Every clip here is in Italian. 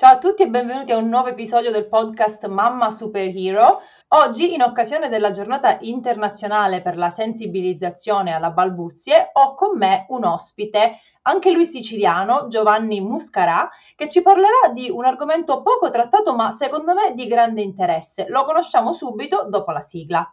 Ciao a tutti e benvenuti a un nuovo episodio del podcast Mamma Superhero. Oggi, in occasione della giornata internazionale per la sensibilizzazione alla balbuzie, ho con me un ospite, anche lui siciliano, Giovanni Muscarà, che ci parlerà di un argomento poco trattato ma secondo me di grande interesse. Lo conosciamo subito dopo la sigla.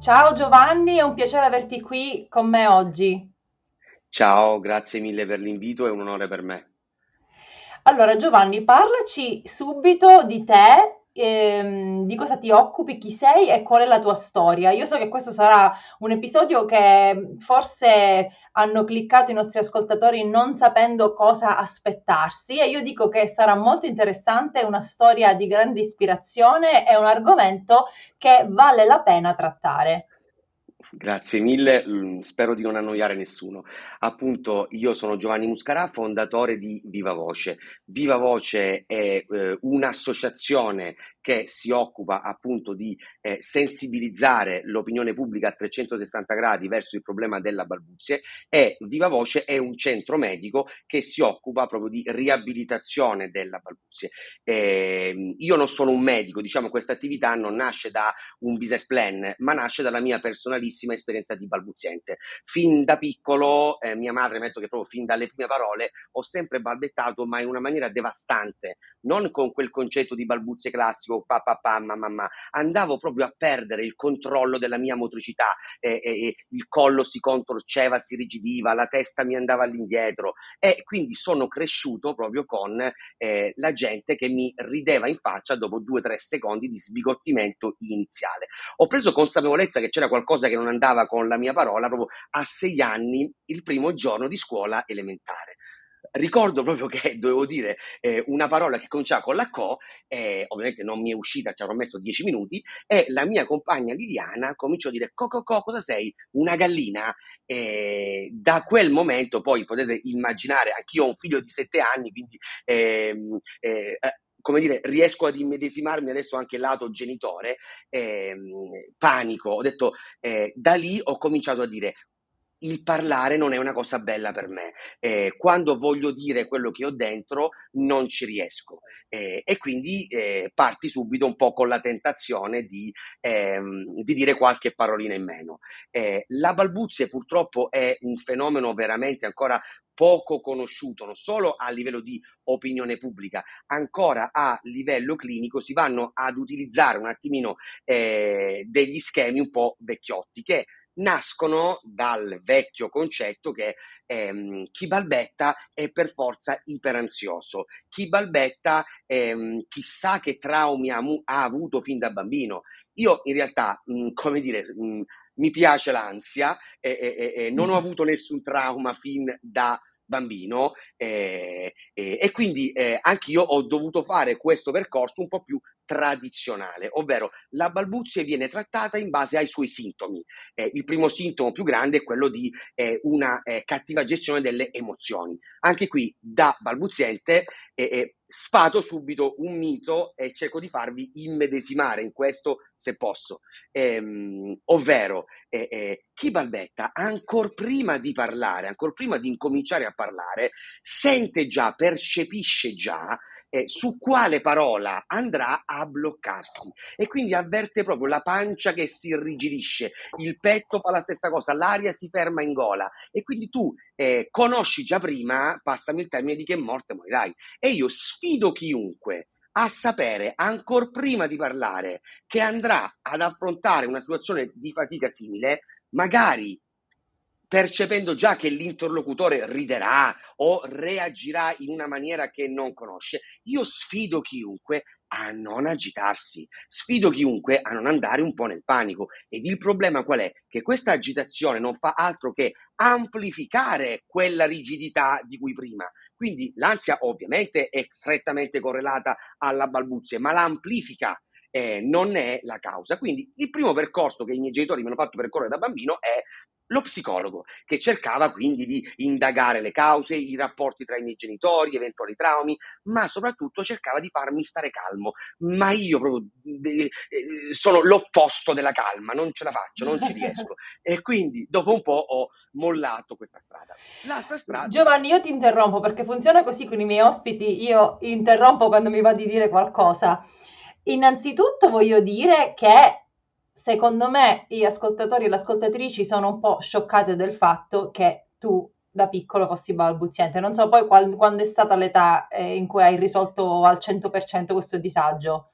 Ciao Giovanni, è un piacere averti qui con me oggi. Ciao, grazie mille per l'invito, è un onore per me. Allora Giovanni, parlaci subito di te ehm, di cosa ti occupi, chi sei e qual è la tua storia. Io so che questo sarà un episodio che forse hanno cliccato i nostri ascoltatori non sapendo cosa aspettarsi e io dico che sarà molto interessante, una storia di grande ispirazione e un argomento che vale la pena trattare. Grazie mille, mm, spero di non annoiare nessuno. Appunto, io sono Giovanni Muscarà, fondatore di Viva Voce. Viva Voce è eh, un'associazione che si occupa appunto di eh, sensibilizzare l'opinione pubblica a 360 gradi verso il problema della balbuzie e Viva Voce è un centro medico che si occupa proprio di riabilitazione della balbuzie. Eh, io non sono un medico, diciamo questa attività non nasce da un business plan, ma nasce dalla mia personalissima esperienza di balbuziente. Fin da piccolo, eh, mia madre, metto che proprio fin dalle prime parole, ho sempre balbettato, ma in una maniera devastante, non con quel concetto di balbuzie classico facevo pa pa pa ma, andavo proprio a perdere il controllo della mia motricità, eh, eh, il collo si contorceva, si rigidiva, la testa mi andava all'indietro. E quindi sono cresciuto proprio con eh, la gente che mi rideva in faccia dopo due o tre secondi di sbigottimento iniziale. Ho preso consapevolezza che c'era qualcosa che non andava con la mia parola proprio a sei anni, il primo giorno di scuola elementare ricordo proprio che dovevo dire eh, una parola che cominciava con la co, eh, ovviamente non mi è uscita, ci avrò messo dieci minuti, e la mia compagna Liliana cominciò a dire co, co, co cosa sei? Una gallina? E da quel momento poi potete immaginare, anch'io ho un figlio di sette anni, quindi ehm, eh, eh, come dire, riesco ad immedesimarmi adesso anche lato genitore, eh, panico, ho detto, eh, da lì ho cominciato a dire il parlare non è una cosa bella per me. Eh, quando voglio dire quello che ho dentro, non ci riesco. Eh, e quindi eh, parti subito un po' con la tentazione di, ehm, di dire qualche parolina in meno. Eh, la balbuzie purtroppo è un fenomeno veramente ancora poco conosciuto, non solo a livello di opinione pubblica, ancora a livello clinico si vanno ad utilizzare un attimino eh, degli schemi un po' vecchiotti che nascono dal vecchio concetto che ehm, chi balbetta è per forza iperansioso, chi balbetta ehm, chissà che traumi ha, ha, avuto fin da bambino. Io in realtà, mh, come dire, mh, mi piace l'ansia e, e, e, non ho avuto nessun trauma fin da bambino eh, eh, e quindi eh, anch'io ho dovuto fare questo percorso un po' più tradizionale, ovvero la balbuzie viene trattata in base ai suoi sintomi. Eh, il primo sintomo più grande è quello di eh, una eh, cattiva gestione delle emozioni. Anche qui, da balbuziente, eh, eh, sfato subito un mito e cerco di farvi immedesimare in questo se posso. Ehm, ovvero, eh, chi balbetta, ancora prima di parlare, ancora prima di incominciare a parlare, sente già, percepisce già eh, su quale parola andrà a bloccarsi. E quindi avverte proprio la pancia che si irrigidisce, il petto fa la stessa cosa, l'aria si ferma in gola. E quindi tu eh, conosci già prima, passami il termine di che morte morirai. E io sfido chiunque a sapere ancora prima di parlare che andrà ad affrontare una situazione di fatica simile, magari percependo già che l'interlocutore riderà o reagirà in una maniera che non conosce, io sfido chiunque a non agitarsi, sfido chiunque a non andare un po' nel panico. Ed il problema qual è? Che questa agitazione non fa altro che amplificare quella rigidità di cui prima. Quindi l'ansia ovviamente è strettamente correlata alla balbuzie, ma l'amplifica. Eh, non è la causa. Quindi il primo percorso che i miei genitori mi hanno fatto percorrere da bambino è lo psicologo, che cercava quindi di indagare le cause, i rapporti tra i miei genitori, eventuali traumi, ma soprattutto cercava di farmi stare calmo. Ma io proprio eh, sono l'opposto della calma, non ce la faccio, non ci riesco. e quindi dopo un po' ho mollato questa strada. L'altra strada... Giovanni, io ti interrompo perché funziona così con i miei ospiti, io interrompo quando mi va di dire qualcosa. Innanzitutto voglio dire che secondo me gli ascoltatori e le ascoltatrici sono un po' scioccate del fatto che tu da piccolo fossi balbuziente. Non so poi qual- quando è stata l'età eh, in cui hai risolto al 100% questo disagio.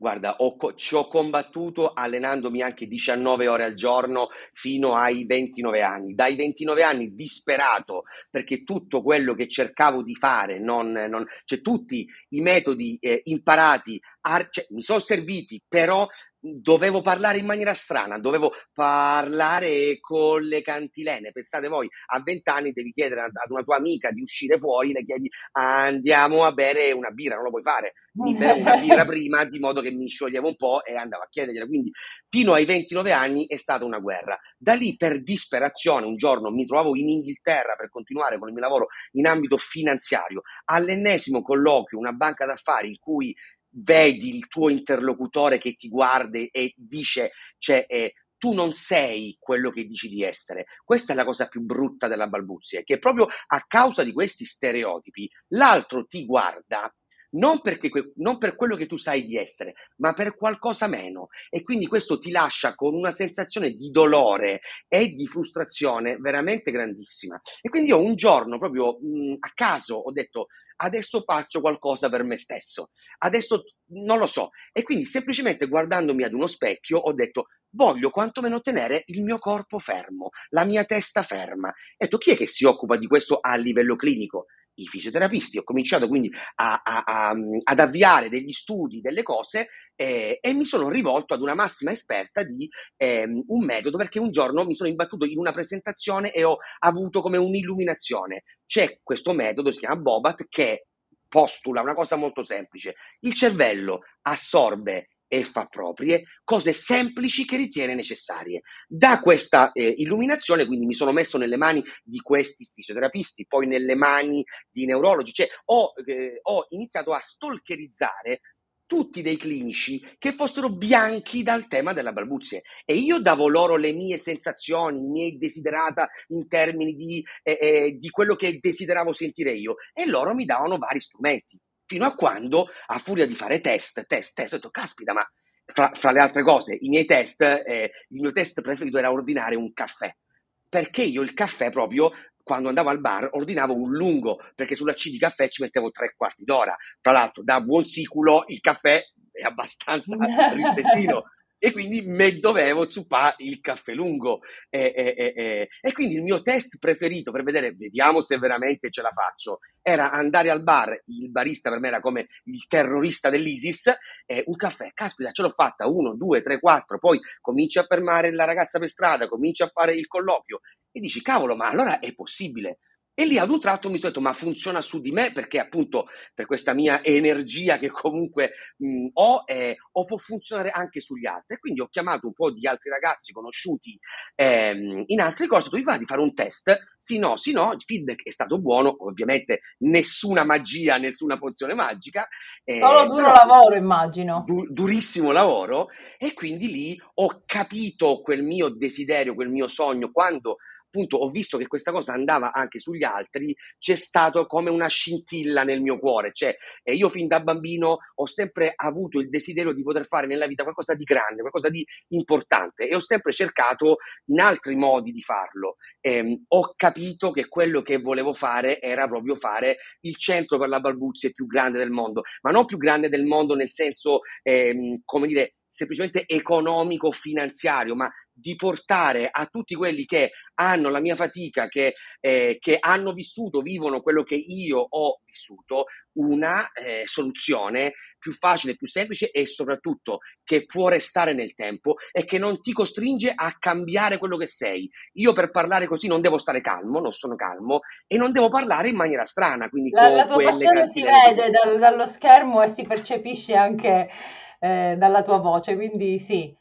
Guarda, ho, ci ho combattuto allenandomi anche 19 ore al giorno fino ai 29 anni. Dai 29 anni disperato perché tutto quello che cercavo di fare, non, non, cioè tutti i metodi eh, imparati, ar- cioè, mi sono serviti, però dovevo parlare in maniera strana, dovevo parlare con le cantilene. Pensate voi, a vent'anni devi chiedere ad una tua amica di uscire fuori, le chiedi andiamo a bere una birra, non lo puoi fare. Mi bevo una birra prima, di modo che mi scioglievo un po' e andavo a chiedergliela. Quindi fino ai 29 anni è stata una guerra. Da lì per disperazione un giorno mi trovavo in Inghilterra per continuare con il mio lavoro in ambito finanziario. All'ennesimo colloquio, una banca d'affari in cui vedi il tuo interlocutore che ti guarda e dice, cioè, eh, tu non sei quello che dici di essere. Questa è la cosa più brutta della balbuzia, che proprio a causa di questi stereotipi l'altro ti guarda non, perché, non per quello che tu sai di essere, ma per qualcosa meno. E quindi questo ti lascia con una sensazione di dolore e di frustrazione veramente grandissima. E quindi io un giorno, proprio mh, a caso, ho detto adesso faccio qualcosa per me stesso, adesso non lo so. E quindi semplicemente guardandomi ad uno specchio ho detto voglio quantomeno tenere il mio corpo fermo, la mia testa ferma. E detto chi è che si occupa di questo a livello clinico? I fisioterapisti, ho cominciato quindi a, a, a, ad avviare degli studi, delle cose eh, e mi sono rivolto ad una massima esperta di eh, un metodo perché un giorno mi sono imbattuto in una presentazione e ho avuto come un'illuminazione. C'è questo metodo, si chiama Bobat, che postula una cosa molto semplice. Il cervello assorbe e fa proprie cose semplici che ritiene necessarie. Da questa eh, illuminazione, quindi mi sono messo nelle mani di questi fisioterapisti, poi nelle mani di neurologi, cioè ho, eh, ho iniziato a stalkerizzare tutti dei clinici che fossero bianchi dal tema della balbuzie e io davo loro le mie sensazioni, i miei desiderata in termini di, eh, eh, di quello che desideravo sentire io e loro mi davano vari strumenti fino a quando, a furia di fare test, test, test, ho detto, caspita, ma fra, fra le altre cose, i miei test, eh, il mio test preferito era ordinare un caffè, perché io il caffè proprio quando andavo al bar ordinavo un lungo, perché sulla C di caffè ci mettevo tre quarti d'ora. Tra l'altro, da buon siculo il caffè è abbastanza ristrettino e quindi me dovevo zuppare il caffè lungo. E, e, e, e, quindi il mio test preferito per vedere, vediamo se veramente ce la faccio, era andare al bar, il barista per me era come il terrorista dell'ISIS, e un caffè, caspita ce l'ho fatta, uno, due, tre, quattro, poi cominci a fermare la ragazza per strada, cominci a fare il colloquio. E dici cavolo ma allora è possibile, e lì ad un tratto mi sono detto, ma funziona su di me perché appunto per questa mia energia che comunque mh, ho, eh, o può funzionare anche sugli altri. E quindi ho chiamato un po' di altri ragazzi conosciuti ehm, in altre cose, tu va di fare un test, sì no, sì no, il feedback è stato buono, ovviamente nessuna magia, nessuna pozione magica. Eh, Solo duro lavoro immagino. Du- durissimo lavoro e quindi lì ho capito quel mio desiderio, quel mio sogno, quando appunto ho visto che questa cosa andava anche sugli altri, c'è stato come una scintilla nel mio cuore, cioè eh, io fin da bambino ho sempre avuto il desiderio di poter fare nella vita qualcosa di grande, qualcosa di importante e ho sempre cercato in altri modi di farlo. Eh, ho capito che quello che volevo fare era proprio fare il centro per la balbuzia più grande del mondo, ma non più grande del mondo nel senso, eh, come dire, semplicemente economico, finanziario, ma di portare a tutti quelli che hanno la mia fatica, che, eh, che hanno vissuto, vivono quello che io ho vissuto, una eh, soluzione più facile, più semplice e soprattutto che può restare nel tempo e che non ti costringe a cambiare quello che sei. Io per parlare così non devo stare calmo, non sono calmo e non devo parlare in maniera strana. Quindi la, la tua passione si vede dal, dallo schermo e si percepisce anche eh, dalla tua voce, quindi sì.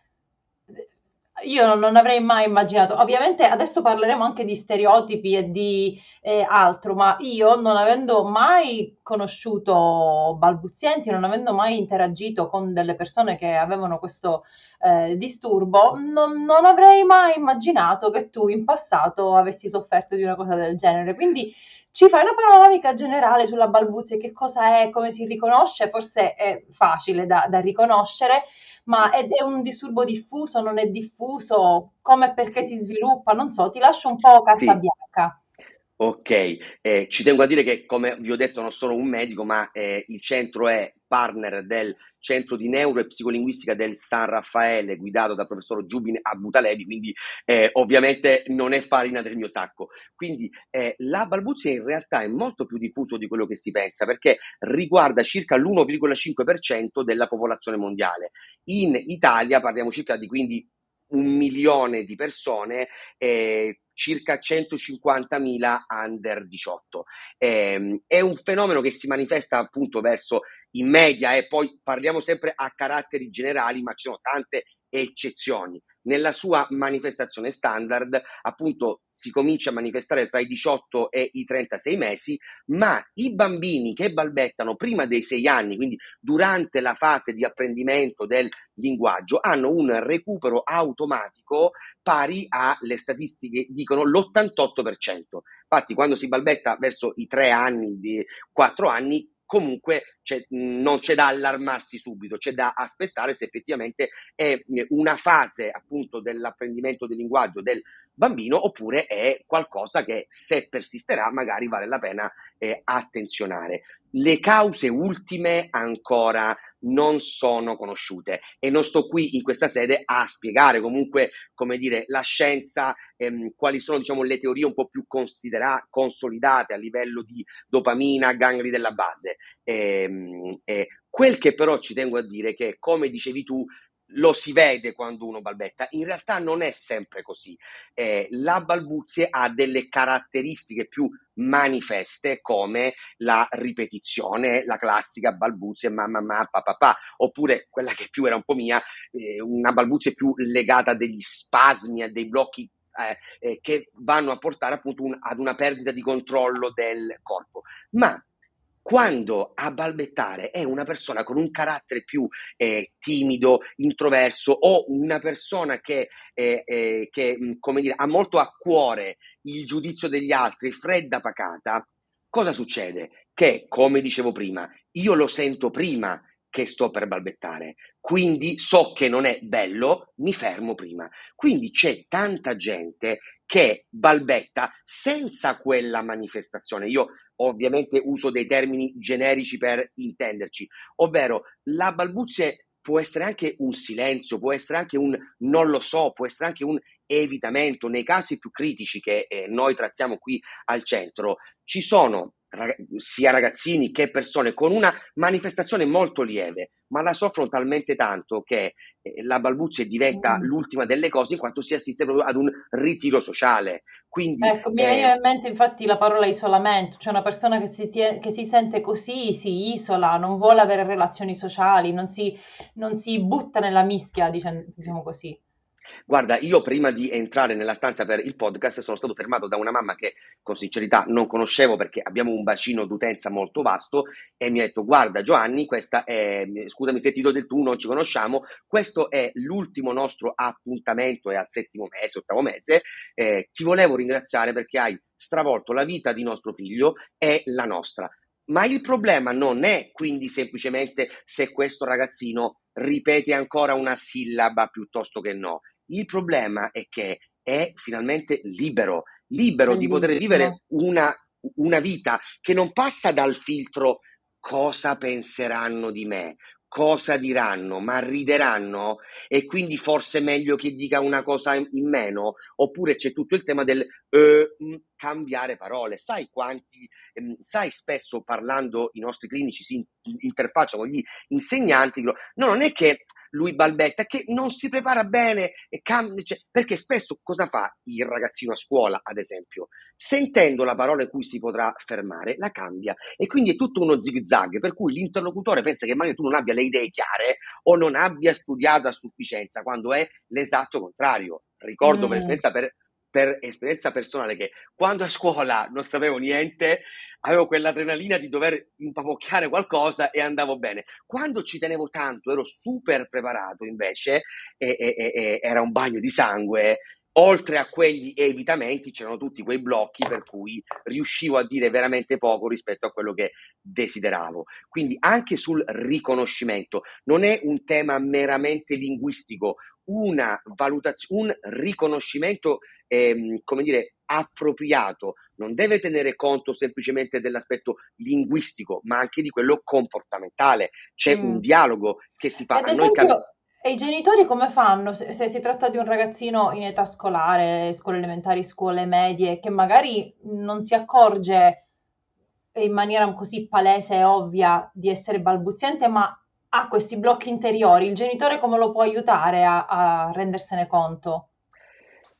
Io non avrei mai immaginato, ovviamente adesso parleremo anche di stereotipi e di eh, altro, ma io non avendo mai conosciuto balbuzienti, non avendo mai interagito con delle persone che avevano questo eh, disturbo, non, non, avrei mai immaginato che tu in passato avessi sofferto di una cosa del genere. Quindi ci fai una panoramica generale sulla balbuzia, che cosa è, come si riconosce, forse è facile da, da riconoscere, ma è, è, un disturbo diffuso, non è diffuso, come e perché sì. si sviluppa, non so, ti lascio un po' carta sì. bianca. Ok, eh, ci tengo a dire che come vi ho detto non sono un medico, ma eh, il centro è partner del centro di neuro e psicolinguistica del San Raffaele, guidato dal professor Giubin Abutalebi, quindi eh, ovviamente non è farina del mio sacco. Quindi eh, la balbuzia in realtà è molto più diffuso di quello che si pensa, perché riguarda circa l'1,5% della popolazione mondiale. In Italia parliamo circa di quindi un milione di persone, eh, circa 150.000 under 18. Eh, è un fenomeno che si manifesta appunto verso in media e poi parliamo sempre a caratteri generali, ma ci sono tante eccezioni. Nella sua manifestazione standard, appunto, si comincia a manifestare tra i 18 e i 36 mesi, ma i bambini che balbettano prima dei 6 anni, quindi durante la fase di apprendimento del linguaggio, hanno un recupero automatico pari alle statistiche dicono l'88%. Infatti, quando si balbetta verso i 3 anni, 4 anni, comunque c'è, non c'è da allarmarsi subito, c'è da aspettare se effettivamente è una fase appunto dell'apprendimento del linguaggio del bambino oppure è qualcosa che se persisterà magari vale la pena eh, attenzionare. Le cause ultime ancora non sono conosciute e non sto qui in questa sede a spiegare comunque, come dire, la scienza, ehm, quali sono diciamo, le teorie un po' più considera- consolidate a livello di dopamina, gangli della base. Ehm, eh, quel che però ci tengo a dire è che, come dicevi tu, lo si vede quando uno balbetta. In realtà non è sempre così. Eh, la balbuzie ha delle caratteristiche più manifeste come la ripetizione, la classica balbuzie mamma mamma papà papà, oppure quella che più era un po' mia, eh, una balbuzie più legata a degli spasmi, a dei blocchi eh, eh, che vanno a portare appunto un, ad una perdita di controllo del corpo. Ma quando a balbettare è una persona con un carattere più eh, timido, introverso o una persona che, eh, eh, che come dire, ha molto a cuore il giudizio degli altri, fredda pacata, cosa succede? Che, come dicevo prima, io lo sento prima che sto per balbettare, quindi so che non è bello, mi fermo prima. Quindi c'è tanta gente che balbetta senza quella manifestazione. Io ovviamente uso dei termini generici per intenderci, ovvero la balbuzie può essere anche un silenzio, può essere anche un non lo so, può essere anche un evitamento. Nei casi più critici che eh, noi trattiamo qui al centro, ci sono sia ragazzini che persone con una manifestazione molto lieve, ma la soffrono talmente tanto che eh, la balbuzia diventa mm. l'ultima delle cose in quanto si assiste proprio ad un ritiro sociale. Quindi, ecco, mi veniva eh, in mente infatti la parola isolamento, cioè una persona che si, tie- che si, sente così, si isola, non vuole avere relazioni sociali, non si, non si butta nella mischia, diciamo, diciamo così. Guarda, io prima di entrare nella stanza per il podcast sono stato fermato da una mamma che con sincerità non conoscevo perché abbiamo un bacino d'utenza molto vasto e mi ha detto guarda Giovanni, questa è, scusami se ti do del tu, non ci conosciamo, questo è l'ultimo nostro appuntamento, è al settimo mese, ottavo mese, eh, ti volevo ringraziare perché hai stravolto la vita di nostro figlio e la nostra. Ma il problema non è quindi semplicemente se questo ragazzino ripete ancora una sillaba piuttosto che no. Il problema è che è finalmente libero, libero di poter vivere una, una vita che non passa dal filtro cosa penseranno di me, cosa diranno? Ma rideranno? E quindi forse è meglio che dica una cosa in meno? Oppure c'è tutto il tema del eh, cambiare parole. Sai quanti, ehm, sai spesso parlando i nostri clinici si interfacciano con gli insegnanti, no, non è che lui balbetta, che non si prepara bene, cam- cioè, perché spesso cosa fa il ragazzino a scuola, ad esempio? Sentendo la parola in cui si potrà fermare, la cambia e quindi è tutto uno zig-zag, per cui l'interlocutore pensa che magari tu non abbia le idee chiare o non abbia studiato a sufficienza, quando è l'esatto contrario. Ricordo mm. per esperienza per per esperienza personale che quando a scuola non sapevo niente, avevo quell'adrenalina di dover impapocchiare qualcosa e andavo bene. Quando ci tenevo tanto, ero super preparato invece, e, e, e, era un bagno di sangue. Oltre a quegli evitamenti c'erano tutti quei blocchi per cui riuscivo a dire veramente poco rispetto a quello che desideravo. Quindi anche sul riconoscimento non è un tema meramente linguistico, una valutazione, un riconoscimento ehm, come dire, appropriato, non deve tenere conto semplicemente dell'aspetto linguistico, ma anche di quello comportamentale. C'è mm. un dialogo che si fa. Ad esempio, cap- e i genitori come fanno se, se, si tratta di un ragazzino in età scolare, scuole elementari, scuole medie, che magari non si accorge in maniera così palese e ovvia di essere balbuziente, ma ha questi blocchi interiori, il genitore come lo può aiutare a, a rendersene conto?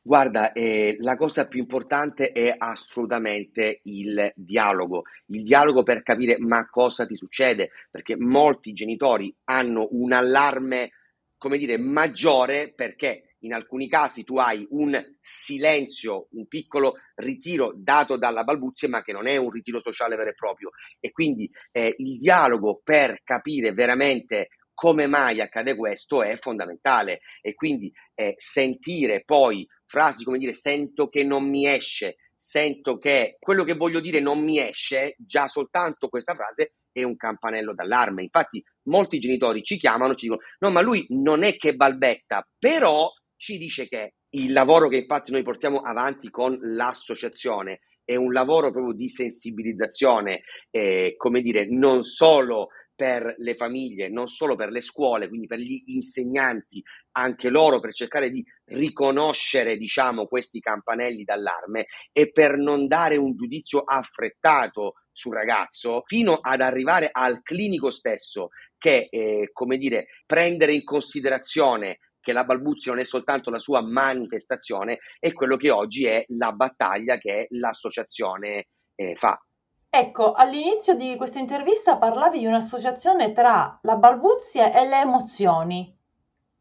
Guarda, eh, la cosa più importante è assolutamente il dialogo, il dialogo per capire ma cosa ti succede, perché molti genitori hanno un allarme, come dire, maggiore perché in alcuni casi tu hai un silenzio, un piccolo ritiro dato dalla balbuzia, ma che non è un ritiro sociale vero e proprio. E quindi eh, il dialogo per capire veramente come mai accade questo è fondamentale e quindi eh, sentire poi frasi come dire sento che non mi esce, sento che quello che voglio dire non mi esce, già soltanto questa frase è un campanello d'allarme. Infatti molti genitori ci chiamano, ci dicono no ma lui non è che balbetta, però ci dice che il lavoro che infatti noi portiamo avanti con l'associazione è un lavoro proprio di sensibilizzazione, eh, come dire, non solo per le famiglie, non solo per le scuole, quindi per gli insegnanti, anche loro per cercare di riconoscere, diciamo, questi campanelli d'allarme e per non dare un giudizio affrettato sul ragazzo fino ad arrivare al clinico stesso che, eh, come dire, prendere in considerazione che la balbuzia non è soltanto la sua manifestazione, è quello che oggi è la battaglia che l'associazione eh, fa. Ecco, all'inizio di questa intervista parlavi di un'associazione tra la balbuzie e le emozioni.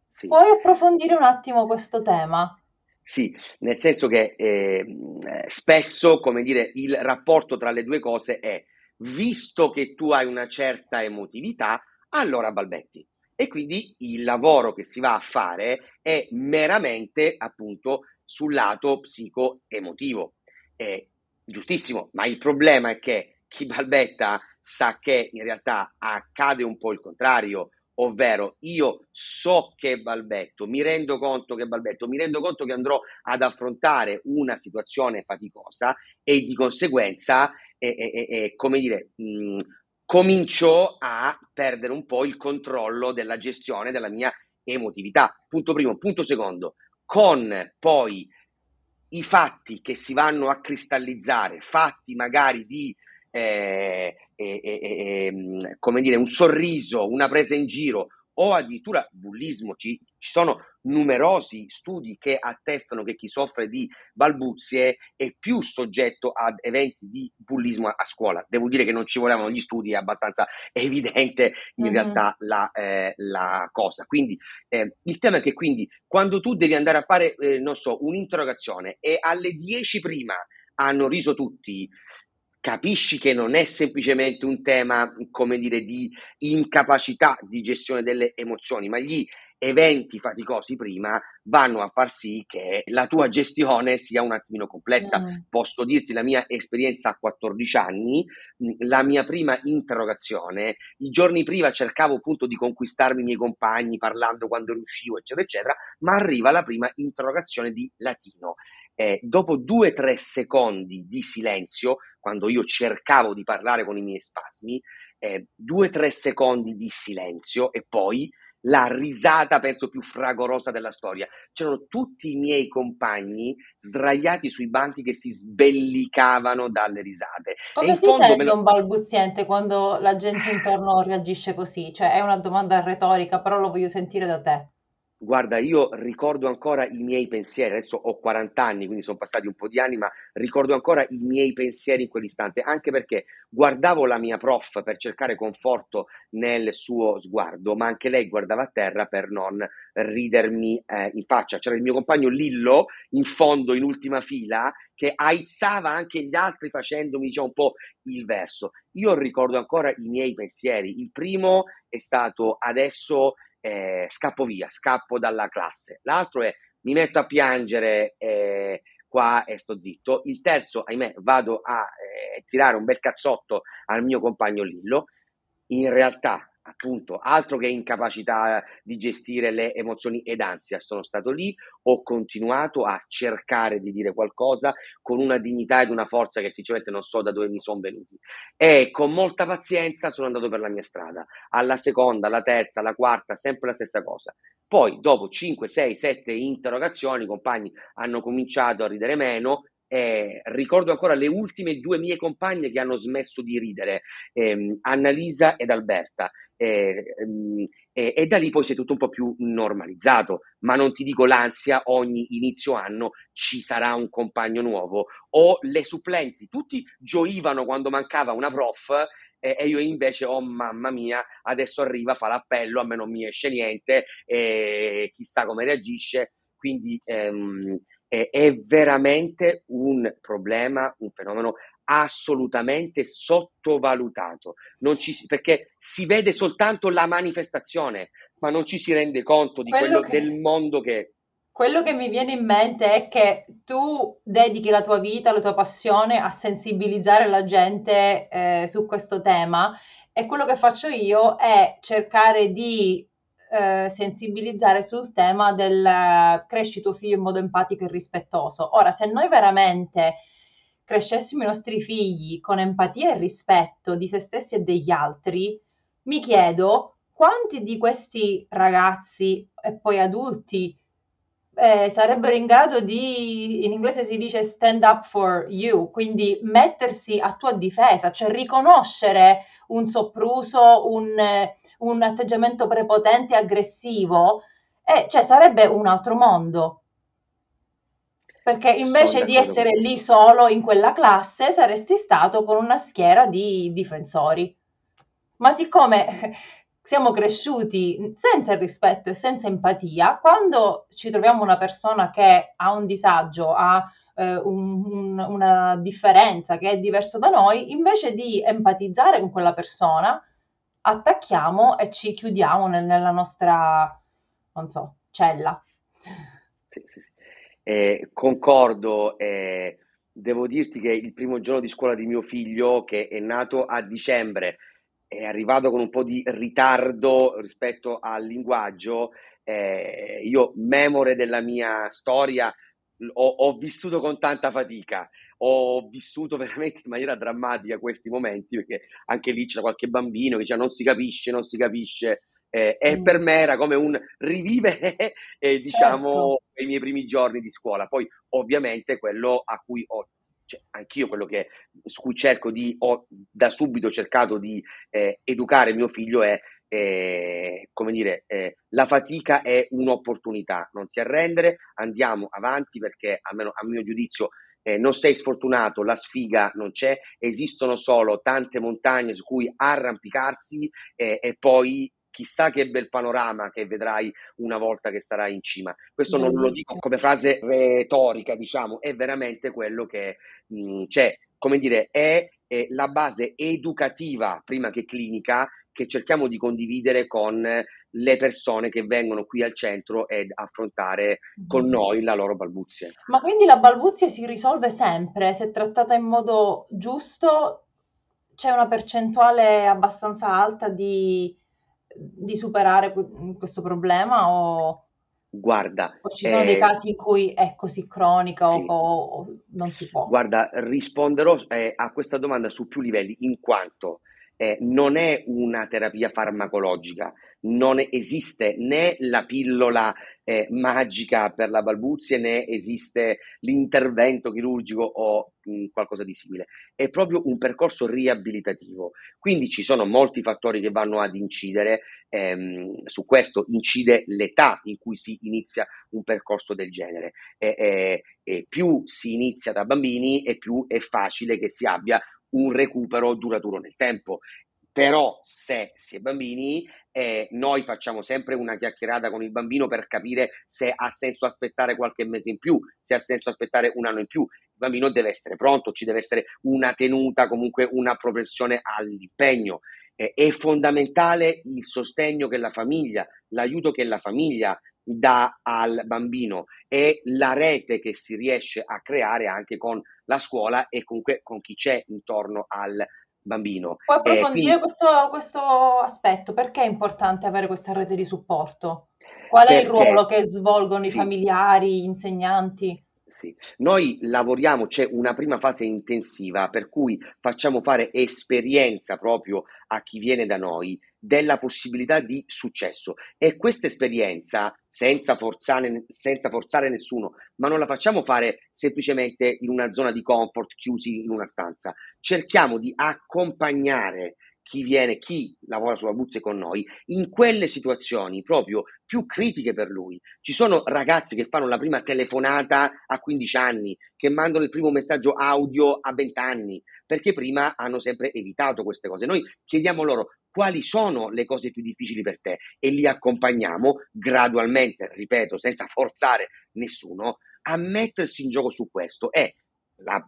Sì. Puoi approfondire un attimo questo tema? Sì, nel senso che eh, spesso, come dire, il rapporto tra le due cose è visto che tu hai una certa emotività, allora balbetti. E quindi il lavoro che si va a fare è meramente appunto sul lato psico-emotivo. Eh, giustissimo, ma il problema è che chi balbetta sa che in realtà accade un po' il contrario, ovvero io so che balbetto, mi rendo conto che balbetto, mi rendo conto che andrò ad affrontare una situazione faticosa e di conseguenza, eh, eh, eh, come dire, mh, comincio a perdere un po' il controllo della gestione della mia emotività. Punto primo. Punto secondo, con poi i fatti che si vanno a cristallizzare, fatti magari di eh, eh, eh, come dire, un sorriso, una presa in giro o addirittura bullismo. Ci, ci, sono numerosi studi che attestano che chi soffre di balbuzie è più soggetto ad eventi di bullismo a, scuola. Devo dire che non ci volevano gli studi, è abbastanza evidente in mm-hmm. realtà la, eh, la, cosa. Quindi eh, il tema è che quindi quando tu devi andare a fare, eh, non so, un'interrogazione e alle 10 prima hanno riso tutti, capisci che non è semplicemente un tema, come dire, di incapacità di gestione delle emozioni, ma gli eventi faticosi prima vanno a far sì che la tua gestione sia un attimino complessa. Mm. Posso dirti la mia esperienza a 14 anni, la mia prima interrogazione, i giorni prima cercavo appunto di conquistarmi i miei compagni parlando quando riuscivo, eccetera, eccetera, ma arriva la prima interrogazione di latino eh, dopo due o tre secondi di silenzio, quando io cercavo di parlare con i miei spasmi, eh, due o tre secondi di silenzio e poi la risata, penso, più fragorosa della storia. C'erano tutti i miei compagni sdraiati sui banchi che si sbellicavano dalle risate. Come si sente lo... un balbuziente quando la gente intorno reagisce così? Cioè, è una domanda retorica, però lo voglio sentire da te. Guarda, io ricordo ancora i miei pensieri, adesso ho 40 anni, quindi sono passati un po' di anni, ma ricordo ancora i miei pensieri in quell'istante, anche perché guardavo la mia prof per cercare conforto nel suo sguardo, ma anche lei guardava a terra per non ridermi eh, in faccia. C'era il mio compagno Lillo in fondo, in ultima fila, che aizzava anche gli altri facendomi diciamo, un po' il verso. Io ricordo ancora i miei pensieri. Il primo è stato adesso eh, scappo via, scappo dalla classe. L'altro è mi metto a piangere eh, qua e sto zitto. Il terzo, ahimè, vado a eh, tirare un bel cazzotto al mio compagno Lillo. In realtà appunto, altro che incapacità di gestire le emozioni ed ansia, sono stato lì, ho continuato a cercare di dire qualcosa con una dignità ed una forza che sinceramente non so da dove mi sono venuti. E con molta pazienza sono andato per la mia strada, alla seconda, alla terza, alla quarta, sempre la stessa cosa. Poi dopo 5, 6, 7 interrogazioni i compagni hanno cominciato a ridere meno eh, ricordo ancora le ultime due mie compagne che hanno smesso di ridere, ehm, Annalisa ed Alberta. Eh, ehm, e, e, da lì poi si è tutto un po' più normalizzato, ma non ti dico l'ansia, ogni inizio anno ci sarà un compagno nuovo o le supplenti, tutti gioivano quando mancava una prof eh, e io invece, oh mamma mia, adesso arriva, fa l'appello, a me non mi esce niente, e chissà come reagisce, quindi ehm, è, è veramente un problema, un fenomeno assolutamente sottovalutato, ci, perché si vede soltanto la manifestazione, ma non ci si rende conto di quello, quello che, del mondo che... Quello che mi viene in mente è che tu dedichi la tua vita, la tua passione a sensibilizzare la gente eh, su questo tema e quello che faccio io è cercare di eh, sensibilizzare sul tema del cresci tuo figlio in modo empatico e rispettoso. Ora, se noi veramente crescessimo i nostri figli con empatia e rispetto di se stessi e degli altri, mi chiedo quanti di questi ragazzi e poi adulti eh, sarebbero in grado di, in inglese si dice stand up for you, quindi mettersi a tua difesa, cioè riconoscere un sopruso, un, un atteggiamento prepotente e aggressivo, eh, cioè sarebbe un altro mondo perché invece di essere lì solo in quella classe saresti stato con una schiera di difensori. Ma siccome siamo cresciuti senza il rispetto e senza empatia, quando ci troviamo una persona che ha un disagio, ha eh, un, un, una differenza che è diverso da noi, invece di empatizzare con quella persona, attacchiamo e ci chiudiamo nel, nella nostra, non so, cella. Sì, sì, eh, concordo, eh, devo dirti che il primo giorno di scuola di mio figlio, che è nato a dicembre, è arrivato con un po' di ritardo rispetto al linguaggio. Eh, io, memore della mia storia, ho, ho, vissuto con tanta fatica, ho vissuto veramente in maniera drammatica questi momenti, perché anche lì c'è qualche bambino che dice non si capisce, non si capisce eh, e mm. per me era come un rivivere eh, diciamo certo. i miei primi giorni di scuola. Poi ovviamente quello a cui ho cioè, anch'io quello che, su cui cerco di, ho da subito cercato di eh, educare mio figlio è, eh, come dire, eh, la fatica è un'opportunità, non ti arrendere, andiamo avanti perché almeno a mio giudizio eh, non sei sfortunato, la sfiga non c'è, esistono solo tante montagne su cui arrampicarsi eh, e poi chissà che bel panorama che vedrai una volta che sarai in cima. Questo Bellissimo. non lo dico come frase retorica, diciamo, è veramente quello che mh, c'è, come dire, è, è la base educativa prima che clinica che cerchiamo di condividere con le persone che vengono qui al centro ed affrontare con noi la loro balbuzia. Ma quindi la balbuzia si risolve sempre se trattata in modo giusto? C'è una percentuale abbastanza alta di di superare questo problema o... Guarda, O ci sono dei eh, casi in cui è così cronica o, sì, o non si può? guarda, risponderò eh, a questa domanda su più livelli, in quanto eh, non è una terapia farmacologica, non esiste né la pillola eh, magica per la balbuzie né esiste l'intervento chirurgico o mh, qualcosa di simile. È proprio un percorso riabilitativo. Quindi ci sono molti fattori che vanno ad incidere. Ehm, su questo incide l'età in cui si inizia un percorso del genere. E, e, e più si inizia da bambini e più è facile che si abbia un recupero duraturo nel tempo. Però se si è bambini, eh, noi facciamo sempre una chiacchierata con il bambino per capire se ha senso aspettare qualche mese in più, se ha senso aspettare un anno in più. Il bambino deve essere pronto, ci deve essere una tenuta, comunque una propensione all'impegno. Eh, è fondamentale il sostegno che la famiglia, l'aiuto che la famiglia dà al bambino e la rete che si riesce a creare anche con la scuola e comunque con chi c'è intorno al bambino. Puoi Eh, approfondire quindi questo, questo aspetto? Perché è importante avere questa rete di supporto? Qual è il ruolo perché che svolgono i sì, familiari, gli insegnanti? Sì, noi lavoriamo, c'è una prima fase intensiva per cui facciamo fare esperienza proprio a chi viene da noi della possibilità di successo. E questa esperienza senza forzare, senza forzare nessuno, ma non la facciamo fare semplicemente in una zona di comfort chiusi in una stanza, cerchiamo di accompagnare chi viene, chi lavora sulla Buzze con noi, in quelle situazioni proprio più critiche per lui. Ci sono ragazzi che fanno la prima telefonata a 15 anni, che mandano il primo messaggio audio a 20 anni, perché prima hanno sempre evitato queste cose. Noi chiediamo loro quali sono le cose più difficili per te e li accompagniamo gradualmente, ripeto, senza forzare nessuno, a mettersi in gioco su questo e la,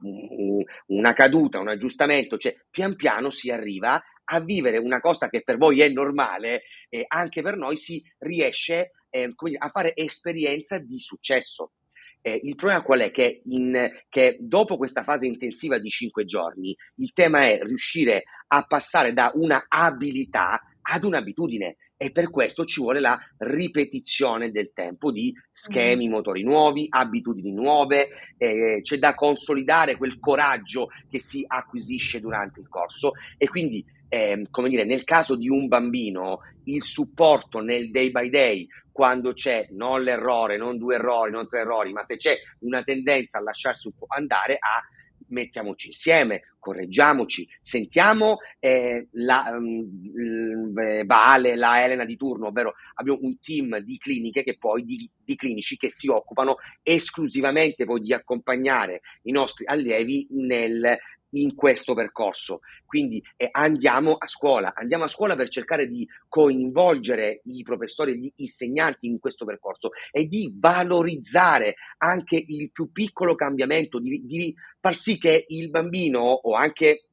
una caduta, un aggiustamento, cioè pian piano si arriva a vivere una cosa che per voi è normale, eh, anche per noi si riesce eh, a fare esperienza di successo. Eh, il problema qual è? Che, in, che, dopo questa fase intensiva di cinque giorni, il tema è riuscire a passare da una abilità ad un'abitudine e per questo ci vuole la ripetizione del tempo di schemi motori nuovi, abitudini nuove, eh, c'è da consolidare quel coraggio che si acquisisce durante il corso e quindi eh, come dire, nel caso di un bambino, il supporto nel day by day, quando c'è non l'errore, non due errori, non tre errori, ma se c'è una tendenza a lasciarsi andare a mettiamoci insieme, correggiamoci, sentiamo eh, la um, Vale, la Elena di turno, ovvero abbiamo un team di cliniche che poi di, di clinici che si occupano esclusivamente poi di accompagnare i nostri allievi nel in questo percorso. Quindi eh, andiamo a scuola, andiamo a scuola per cercare di coinvolgere i professori e gli insegnanti in questo percorso e di valorizzare anche il più piccolo cambiamento, di, di far sì che il bambino o anche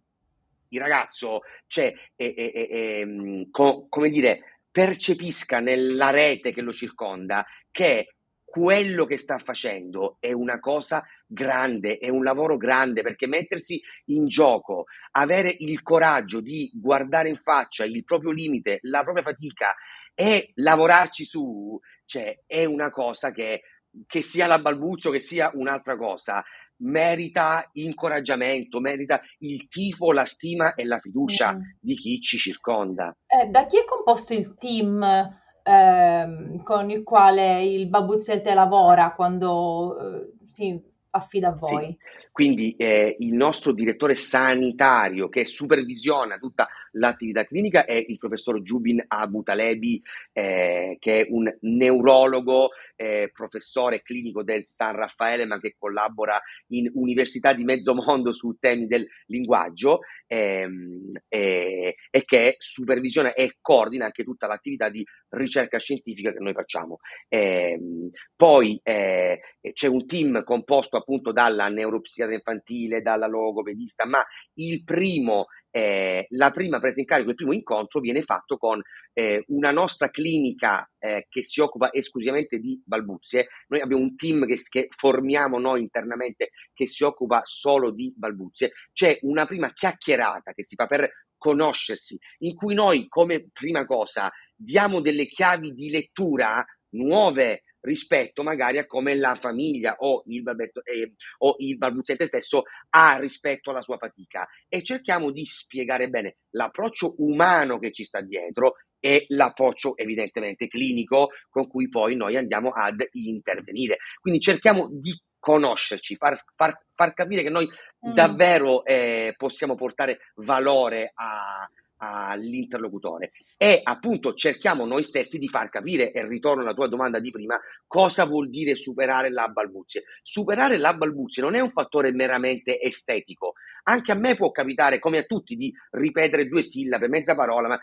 il ragazzo, cioè, eh, eh, eh, co- come dire, percepisca nella rete che lo circonda che quello che sta facendo è una cosa grande, è un lavoro grande perché mettersi in gioco, avere il coraggio di guardare in faccia il proprio limite, la propria fatica e lavorarci su, cioè è una cosa che, che sia la balbuzzo, che sia un'altra cosa, merita incoraggiamento, merita il tifo, la stima e la fiducia mm. di chi ci circonda. Eh, da chi è composto il team? Ehm, con il quale il Babuzzete lavora quando eh, si affida a voi. Sì. Quindi eh, il nostro direttore sanitario che supervisiona tutta l'attività clinica è il professor Jubin Abutalebi, eh, che è un neurologo, eh, professore clinico del San Raffaele, ma che collabora in università di mezzo mondo su temi del linguaggio ehm, e che supervisiona e coordina anche tutta l'attività di ricerca scientifica che noi facciamo. Ehm, poi eh, c'è un team composto appunto dalla neuropsichiatra infantile, dalla logopedista, ma il primo eh, la prima presa in carico, il primo incontro viene fatto con eh, una nostra clinica eh, che si occupa esclusivamente di balbuzie. Noi abbiamo un team che, che, formiamo noi internamente che si occupa solo di balbuzie. C'è una prima chiacchierata che si fa per conoscersi, in cui noi come prima cosa diamo delle chiavi di lettura nuove rispetto magari a come la famiglia o il, balbetto, eh, o il balbuziente stesso ha rispetto alla sua fatica e cerchiamo di spiegare bene l'approccio umano che ci sta dietro e l'approccio evidentemente clinico con cui poi noi andiamo ad intervenire. Quindi cerchiamo di conoscerci, far, far, far capire che noi mm. davvero eh, possiamo portare valore a, all'interlocutore e appunto cerchiamo noi stessi di far capire, e ritorno alla tua domanda di prima, cosa vuol dire superare la balbuzie. Superare la balbuzie non è un fattore meramente estetico, anche a me può capitare, come a tutti, di ripetere due sillabe, mezza parola, ma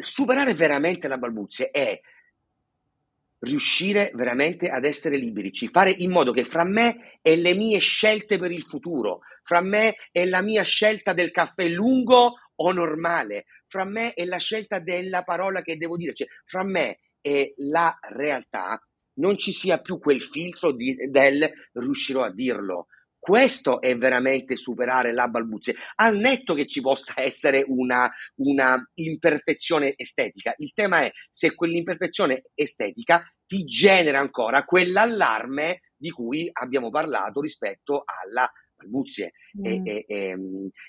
superare veramente la balbuzie è riuscire veramente ad essere liberi, fare in modo che fra me e le mie scelte per il futuro, fra me e la mia scelta del caffè lungo o normale, fra me e la scelta della parola che devo dire, cioè fra me e la realtà non ci sia più quel filtro di, del riuscirò a dirlo, questo è veramente superare la balbuzia, al netto che ci possa essere una, una imperfezione estetica. Il tema è se quell'imperfezione estetica ti genera ancora quell'allarme di cui abbiamo parlato rispetto alla balbuzie. Mm. E, e, e,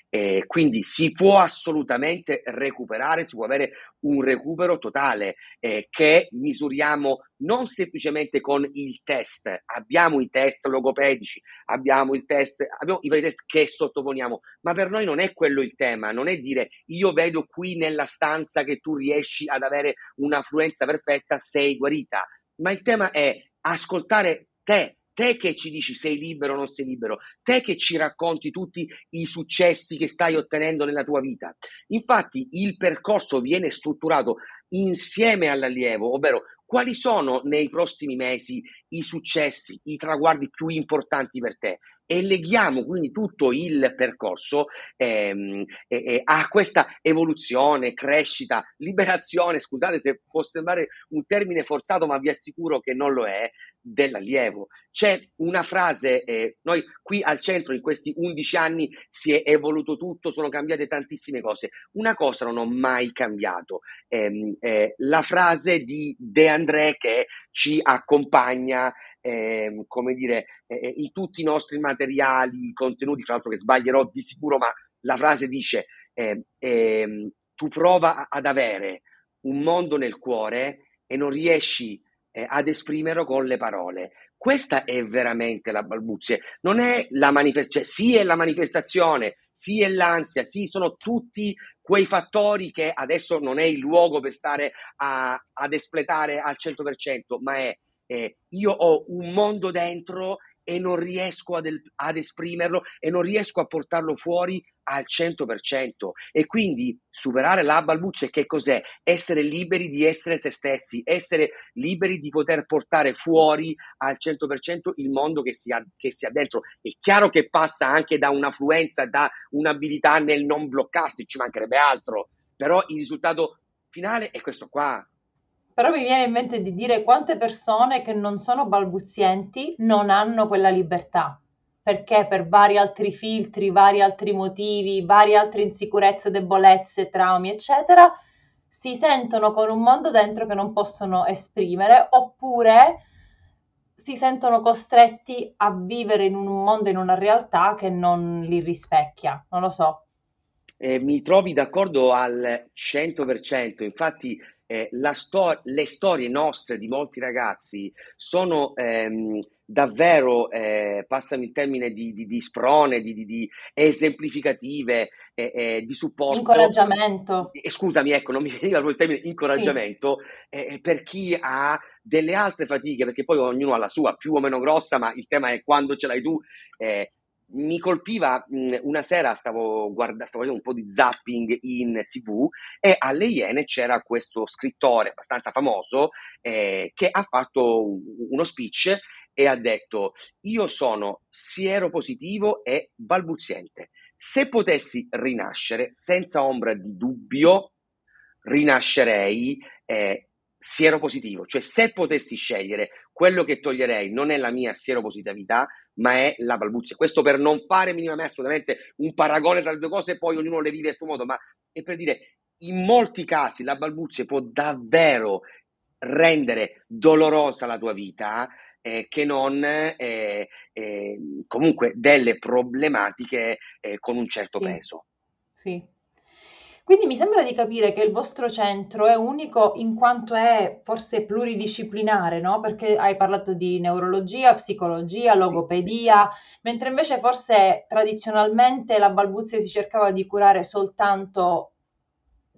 e, quindi si può assolutamente recuperare, si può avere un recupero totale eh, che misuriamo non semplicemente con il test, abbiamo i test logopedici, abbiamo il test, abbiamo i vari test che sottoponiamo, ma per noi non è quello il tema, non è dire io vedo qui nella stanza che tu riesci ad avere una fluenza perfetta, sei guarita, ma il tema è ascoltare te, te che ci dici sei libero o non sei libero, te che ci racconti tutti i successi che stai ottenendo nella tua vita. Infatti il percorso viene strutturato insieme all'allievo, ovvero quali sono nei prossimi mesi i successi, i traguardi più importanti per te e leghiamo quindi tutto il percorso ehm, eh, a questa evoluzione, crescita, liberazione, scusate se può sembrare un termine forzato ma vi assicuro che non lo è, dell'allievo. C'è una frase, eh, noi qui al centro in questi 11 anni si è evoluto tutto, sono cambiate tantissime cose. Una cosa non ho mai cambiato, eh, eh, la frase di De André che ci accompagna eh, come dire, eh, eh, in tutti i nostri materiali, contenuti, fra l'altro che sbaglierò di sicuro, ma la frase dice eh, tu prova ad avere un mondo nel cuore e non riesci eh, ad esprimerlo con le parole. Questa è veramente la balbuzia, non è la manifestazione, cioè, sì è la manifestazione, sì è l'ansia, sì sono tutti quei fattori che adesso non è il luogo per stare a, ad espletare al 100%, ma è eh, io ho un mondo dentro e non riesco ad, ad, esprimerlo e non riesco a portarlo fuori al 100%. E quindi superare la balbuzia che cos'è? Essere liberi di essere se stessi, essere liberi di poter portare fuori al 100% il mondo che si, ha, che si ha dentro. È chiaro che passa anche da un'affluenza, da un'abilità nel non bloccarsi, ci mancherebbe altro, però il risultato finale è questo qua, però mi viene in mente di dire quante persone che non sono balbuzienti non hanno quella libertà, perché per vari altri filtri, vari altri motivi, varie altre insicurezze, debolezze, traumi, eccetera, si sentono con un mondo dentro che non possono esprimere, oppure si sentono costretti a vivere in un mondo, in una realtà che non li rispecchia. Non lo so. Eh, mi trovi d'accordo al 100%, infatti eh, sto- le storie nostre di molti ragazzi sono ehm, davvero, eh, passami il termine, di, di, di sprone, di, di esemplificative, eh, eh, di supporto. Incoraggiamento. scusami, ecco, non mi veniva il termine incoraggiamento, sì. per chi ha delle altre fatiche, perché poi ognuno ha la sua, più o meno grossa, ma il tema è quando ce l'hai tu. Mi colpiva una sera stavo, guarda, stavo un po' di zapping in tv e alle Iene c'era questo scrittore abbastanza famoso eh, che ha fatto uno speech e ha detto io sono siero positivo e balbuziente. Se potessi rinascere senza ombra di dubbio rinascerei eh, siero positivo cioè se potessi scegliere quello che toglierei non è la mia sieropositività, ma è la balbuzia. Questo per non fare minimamente assolutamente un paragone tra le due cose, poi ognuno le vive a suo modo, ma è per dire, in molti casi la balbuzia può davvero rendere dolorosa la tua vita eh, che non eh, eh, comunque delle problematiche eh, con un certo Sì, peso. sì. Quindi mi sembra di capire che il vostro centro è unico in quanto è forse pluridisciplinare, no? Perché hai parlato di neurologia, psicologia, Sì, sì. logopedia, mentre invece forse tradizionalmente la balbuzia si cercava di curare soltanto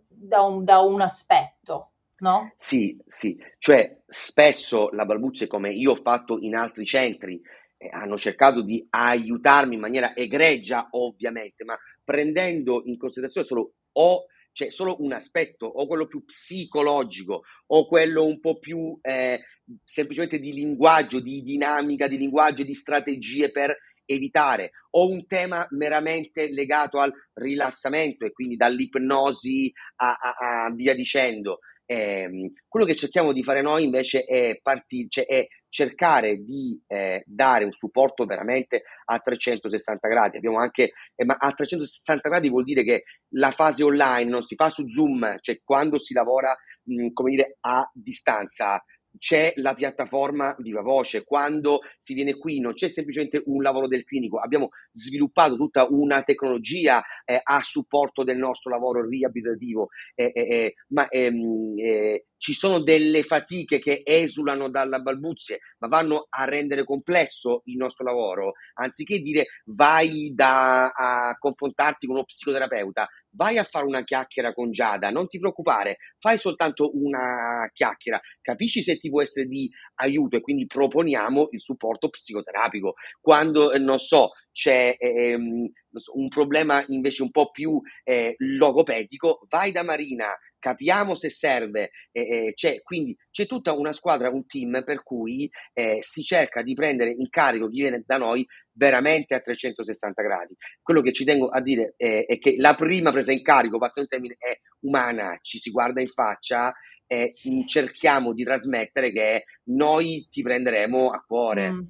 da un, da un aspetto, no? Sì, sì, cioè spesso la balbuzia, come io ho fatto in altri centri, eh, hanno cercato di aiutarmi in maniera egregia, ovviamente, ma prendendo in considerazione solo o cioè solo un aspetto, o quello più psicologico, o quello un po' più eh, semplicemente di linguaggio, di dinamica di linguaggio, di strategie per evitare, o un tema meramente legato al rilassamento e quindi dall'ipnosi a, a, a via dicendo. Eh, quello che cerchiamo di fare noi invece è, partir- cioè è cercare di eh, dare un supporto veramente a 360 gradi. Abbiamo anche, eh, ma a 360 gradi vuol dire che la fase online non si fa su Zoom, cioè quando si lavora, mh, come dire, a distanza c'è la piattaforma Viva Voce, quando si viene qui non c'è semplicemente un lavoro del clinico, abbiamo sviluppato tutta una tecnologia eh, a supporto del nostro lavoro riabilitativo, eh, eh, eh ma ehm, eh, ci sono delle fatiche che esulano dalla balbuzie, ma vanno a rendere complesso il nostro lavoro, anziché dire vai da, a confrontarti con uno psicoterapeuta, vai a fare una chiacchiera con Giada, non ti preoccupare, fai soltanto una chiacchiera, capisci se ti può essere di aiuto e quindi proponiamo il supporto psicoterapico. Quando, eh, non so, c'è ehm, un problema invece un po' più eh, logopedico, vai da Marina, capiamo se serve, eh, c'è, quindi c'è tutta una squadra, un team per cui eh, si cerca di prendere in carico chi viene da noi veramente a 360 gradi. Quello che ci tengo a dire è, è che la prima presa in carico, passando il termine, è umana, ci si guarda in faccia e cerchiamo di trasmettere che noi ti prenderemo a cuore. Mm.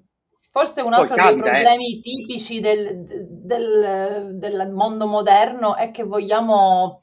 Forse un altro capita, dei eh. problemi eh. tipici del, del, del, mondo moderno è che vogliamo,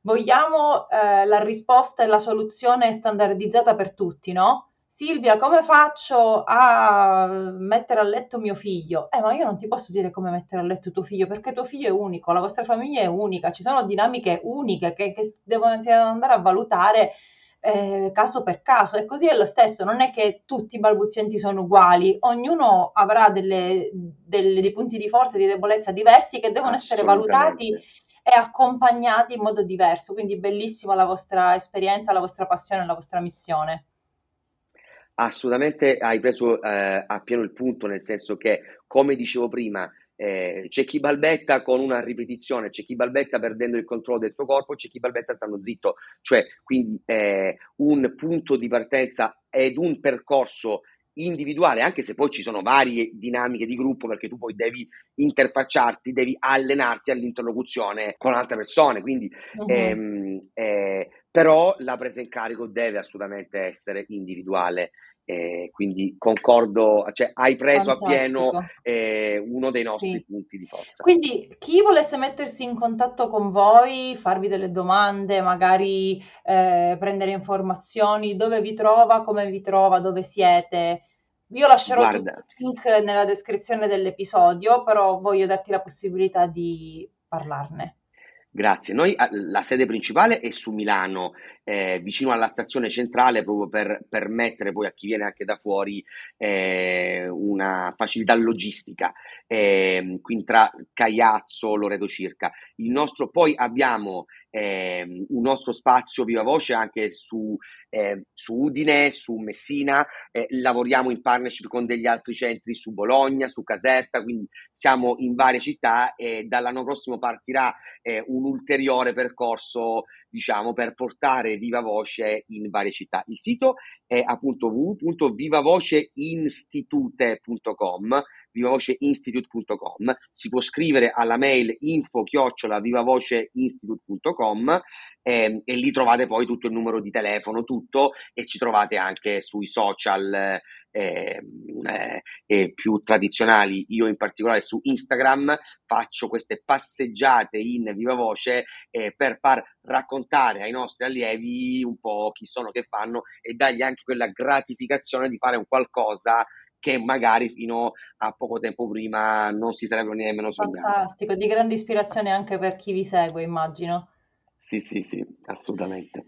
vogliamo eh, la risposta e la soluzione standardizzata per tutti, no? Silvia, come faccio a mettere a letto mio figlio? Eh, ma io non ti posso dire come mettere a letto tuo figlio, perché tuo figlio è unico, la vostra famiglia è unica, ci sono dinamiche uniche che, che devono andare a valutare eh, caso per caso. E così è lo stesso, non è che tutti i balbuzienti sono uguali, ognuno avrà delle, delle, dei punti di forza e di debolezza diversi che devono essere valutati e accompagnati in modo diverso. Quindi bellissima la vostra esperienza, la vostra passione, la vostra missione. Assolutamente hai preso eh, a pieno il punto, nel senso che, come dicevo prima, eh, c'è chi balbetta con una ripetizione, c'è chi balbetta perdendo il controllo del suo corpo, c'è chi balbetta stando zitto, cioè quindi eh, un punto di partenza ed un percorso individuale, anche se poi ci sono varie dinamiche di gruppo, perché tu poi devi interfacciarti, devi allenarti all'interlocuzione con altre persone, quindi uh-huh. ehm, eh, però la presa in carico deve assolutamente essere individuale. Eh, quindi concordo, cioè hai preso Fantastico. appieno eh, uno dei nostri sì. punti di forza. Quindi chi volesse mettersi in contatto con voi, farvi delle domande, magari eh, prendere informazioni, dove vi trova, come vi trova, dove siete? Io lascerò il link nella descrizione dell'episodio, però voglio darti la possibilità di parlarne. Grazie. Noi la sede principale è su Milano, eh, vicino alla stazione centrale, proprio per permettere poi a chi viene anche da fuori eh, una facilità logistica, eh, quindi tra Cagliazzo, Loreto circa. Il nostro, poi abbiamo eh, un nostro spazio viva voce anche su, eh, su Udine, su Messina, eh, lavoriamo in partnership con degli altri centri su Bologna, su Caserta, quindi siamo in varie città e dall'anno prossimo partirà eh, un ulteriore percorso diciamo per portare Viva Voce in varie città. Il sito è appunto www.vivavoceinstitute.com vivavoceinstitute.com, si può scrivere alla mail info chiocciola vivavoceinstitute.com eh, e lì trovate poi tutto il numero di telefono, tutto e ci trovate anche sui social eh, eh, più tradizionali. Io in particolare su Instagram faccio queste passeggiate in viva voce eh, per far raccontare ai nostri allievi un po' chi sono, che fanno e dargli anche quella gratificazione di fare un qualcosa che magari fino a poco tempo prima non si sarebbero nemmeno sognati. Fantastico, di grande ispirazione anche per chi vi segue, immagino. Sì, sì, sì, assolutamente.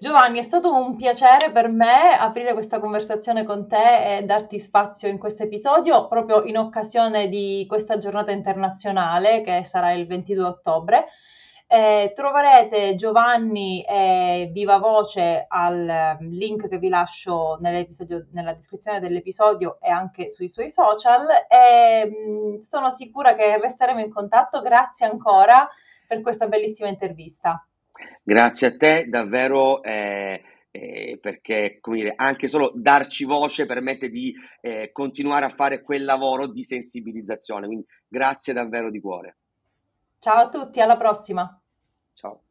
Giovanni, è stato un piacere per me aprire questa conversazione con te e darti spazio in questo episodio proprio in occasione di questa giornata internazionale che sarà il 22 ottobre. Eh, troverete Giovanni e Viva Voce al link che vi lascio nella descrizione dell'episodio e anche sui suoi social e mh, sono sicura che resteremo in contatto. Grazie ancora per questa bellissima intervista. Grazie a te, davvero. Eh, eh, perché dire, anche solo darci voce permette di eh, continuare a fare quel lavoro di sensibilizzazione. Quindi grazie davvero di cuore. Ciao a tutti, alla prossima. Ciao.